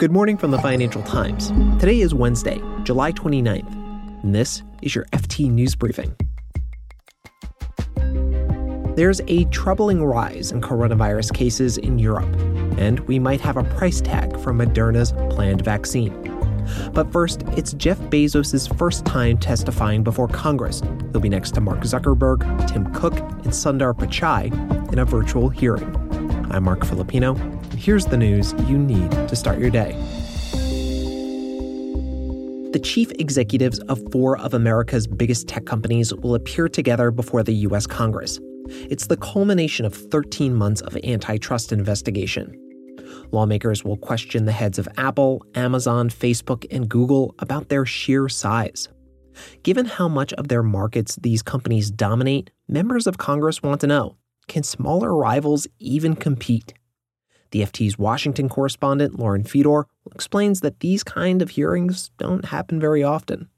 Good morning from the Financial Times. Today is Wednesday, July 29th, and this is your FT News Briefing. There's a troubling rise in coronavirus cases in Europe, and we might have a price tag for Moderna's planned vaccine. But first, it's Jeff Bezos' first time testifying before Congress. He'll be next to Mark Zuckerberg, Tim Cook, and Sundar Pichai in a virtual hearing. I'm Mark Filippino. Here's the news you need to start your day. The chief executives of four of America's biggest tech companies will appear together before the U.S. Congress. It's the culmination of 13 months of antitrust investigation. Lawmakers will question the heads of Apple, Amazon, Facebook, and Google about their sheer size. Given how much of their markets these companies dominate, members of Congress want to know can smaller rivals even compete? The FT's Washington correspondent, Lauren Fedor, explains that these kind of hearings don't happen very often.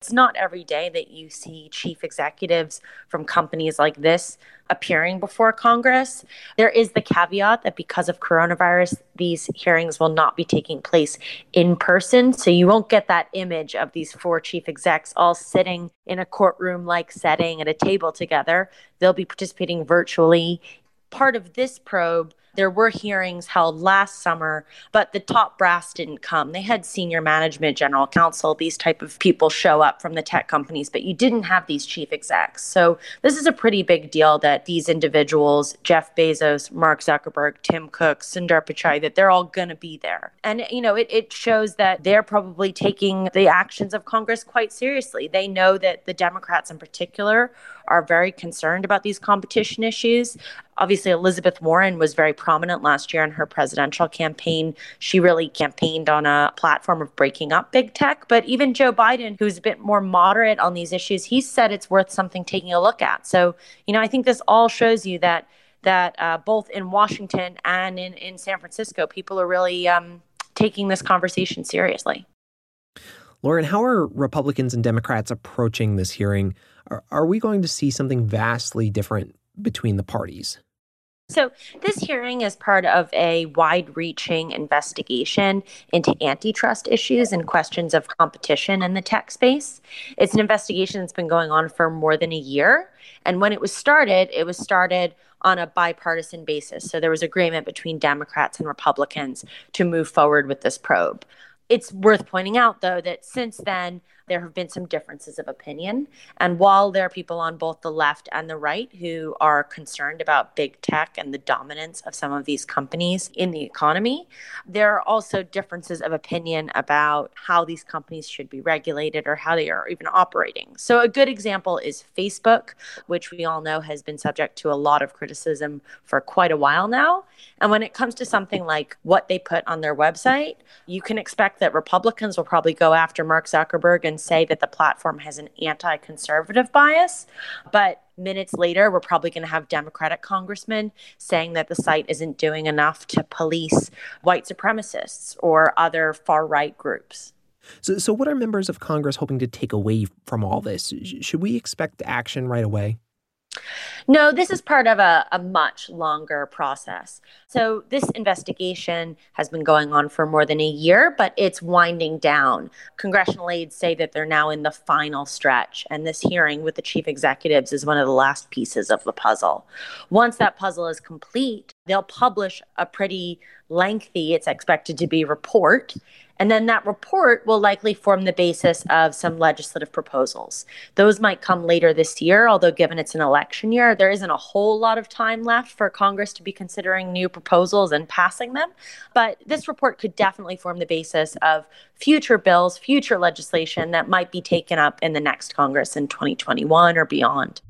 It's not every day that you see chief executives from companies like this appearing before Congress. There is the caveat that because of coronavirus, these hearings will not be taking place in person. So you won't get that image of these four chief execs all sitting in a courtroom like setting at a table together. They'll be participating virtually. Part of this probe there were hearings held last summer, but the top brass didn't come. They had senior management, general counsel, these type of people show up from the tech companies, but you didn't have these chief execs. So this is a pretty big deal that these individuals, Jeff Bezos, Mark Zuckerberg, Tim Cook, Sundar Pichai, that they're all going to be there. And, you know, it, it shows that they're probably taking the actions of Congress quite seriously. They know that the Democrats in particular are very concerned about these competition issues. Obviously, Elizabeth Warren was very prominent last year in her presidential campaign. She really campaigned on a platform of breaking up big tech. But even Joe Biden, who's a bit more moderate on these issues, he said it's worth something taking a look at. So, you know, I think this all shows you that that uh, both in Washington and in, in San Francisco, people are really um, taking this conversation seriously. Lauren, how are Republicans and Democrats approaching this hearing? Are, are we going to see something vastly different between the parties? So, this hearing is part of a wide reaching investigation into antitrust issues and questions of competition in the tech space. It's an investigation that's been going on for more than a year. And when it was started, it was started on a bipartisan basis. So, there was agreement between Democrats and Republicans to move forward with this probe. It's worth pointing out, though, that since then, there have been some differences of opinion. And while there are people on both the left and the right who are concerned about big tech and the dominance of some of these companies in the economy, there are also differences of opinion about how these companies should be regulated or how they are even operating. So, a good example is Facebook, which we all know has been subject to a lot of criticism for quite a while now. And when it comes to something like what they put on their website, you can expect that Republicans will probably go after Mark Zuckerberg and say that the platform has an anti conservative bias. But minutes later, we're probably going to have Democratic congressmen saying that the site isn't doing enough to police white supremacists or other far right groups. So, so, what are members of Congress hoping to take away from all this? Should we expect action right away? No, this is part of a, a, much longer process. So, this investigation has been going on for more than a year, but it's winding down. Congressional aides say that they're now in the final stretch, and this hearing with the chief executives is one of the last pieces of the puzzle. Once that puzzle is complete, they'll publish a pretty lengthy, it's expected to be, report and then that report will likely form the basis of some legislative proposals. Those might come later this year, although given it's an election year, there isn't a whole lot of time left for Congress to be considering new proposals and passing them. But this report could definitely form the basis of future bills, future legislation that might be taken up in the next Congress in 2021 or beyond.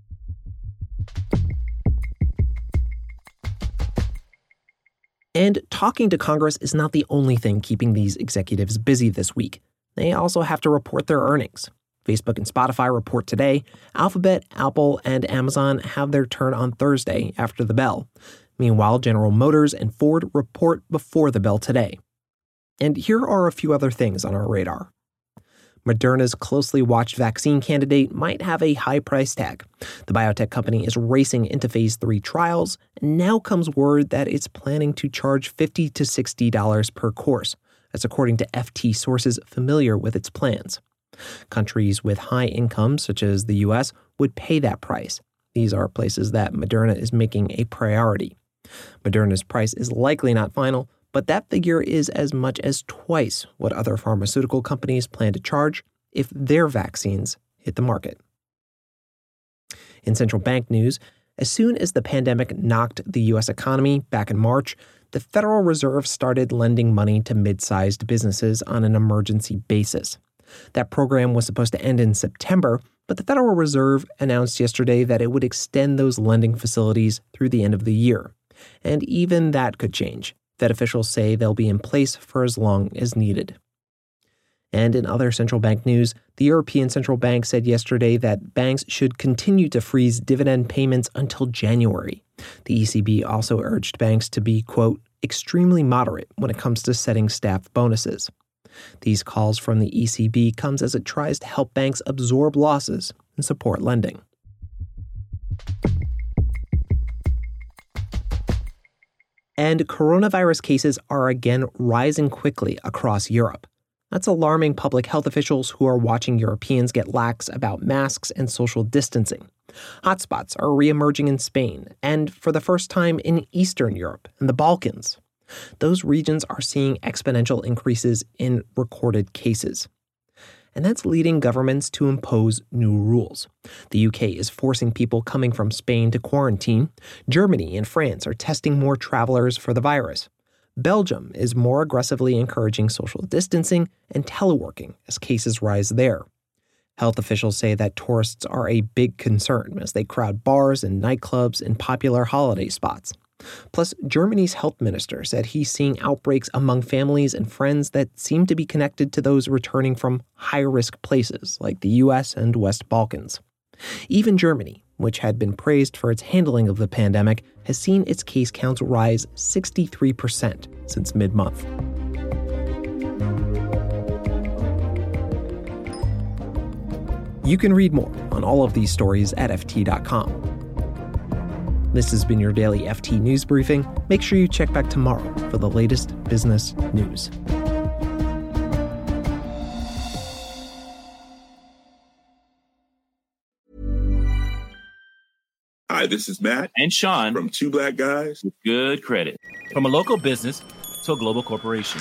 And talking to Congress is not the only thing keeping these executives busy this week. They also have to report their earnings. Facebook and Spotify report today. Alphabet, Apple, and Amazon have their turn on Thursday after the bell. Meanwhile, General Motors and Ford report before the bell today. And here are a few other things on our radar. Moderna's closely watched vaccine candidate might have a high price tag. The biotech company is racing into phase three trials, and now comes word that it's planning to charge 50 to $60 per course. That's according to FT sources familiar with its plans. Countries with high incomes, such as the US, would pay that price. These are places that Moderna is making a priority. Moderna's price is likely not final, but that figure is as much as twice what other pharmaceutical companies plan to charge if their vaccines hit the market. In central bank news, as soon as the pandemic knocked the U.S. economy back in March, the Federal Reserve started lending money to mid sized businesses on an emergency basis. That program was supposed to end in September, but the Federal Reserve announced yesterday that it would extend those lending facilities through the end of the year. And even that could change. Fed officials say they'll be in place for as long as needed. And in other central bank news, the European Central Bank said yesterday that banks should continue to freeze dividend payments until January. The ECB also urged banks to be, quote, extremely moderate when it comes to setting staff bonuses. These calls from the ECB comes as it tries to help banks absorb losses and support lending. And coronavirus cases are again rising quickly across Europe. That's alarming public health officials who are watching Europeans get lax about masks and social distancing. Hotspots are reemerging in Spain and, for the first time, in Eastern Europe and the Balkans. Those regions are seeing exponential increases in recorded cases and that's leading governments to impose new rules. The UK is forcing people coming from Spain to quarantine. Germany and France are testing more travelers for the virus. Belgium is more aggressively encouraging social distancing and teleworking as cases rise there. Health officials say that tourists are a big concern as they crowd bars and nightclubs and popular holiday spots. Plus, Germany's health minister said he's seeing outbreaks among families and friends that seem to be connected to those returning from high risk places like the US and West Balkans. Even Germany, which had been praised for its handling of the pandemic, has seen its case counts rise 63% since mid month. You can read more on all of these stories at FT.com. This has been your daily FT News Briefing. Make sure you check back tomorrow for the latest business news. Hi, this is Matt and Sean from Two Black Guys with Good Credit. From a local business to a global corporation.